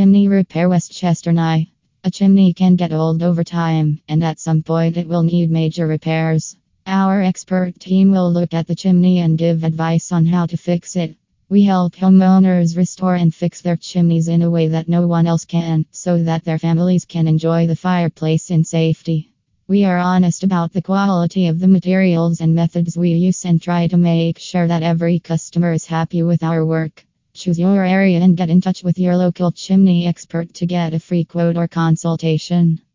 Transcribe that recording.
Chimney Repair Westchester Nye. A chimney can get old over time, and at some point it will need major repairs. Our expert team will look at the chimney and give advice on how to fix it. We help homeowners restore and fix their chimneys in a way that no one else can, so that their families can enjoy the fireplace in safety. We are honest about the quality of the materials and methods we use and try to make sure that every customer is happy with our work. Choose your area and get in touch with your local chimney expert to get a free quote or consultation.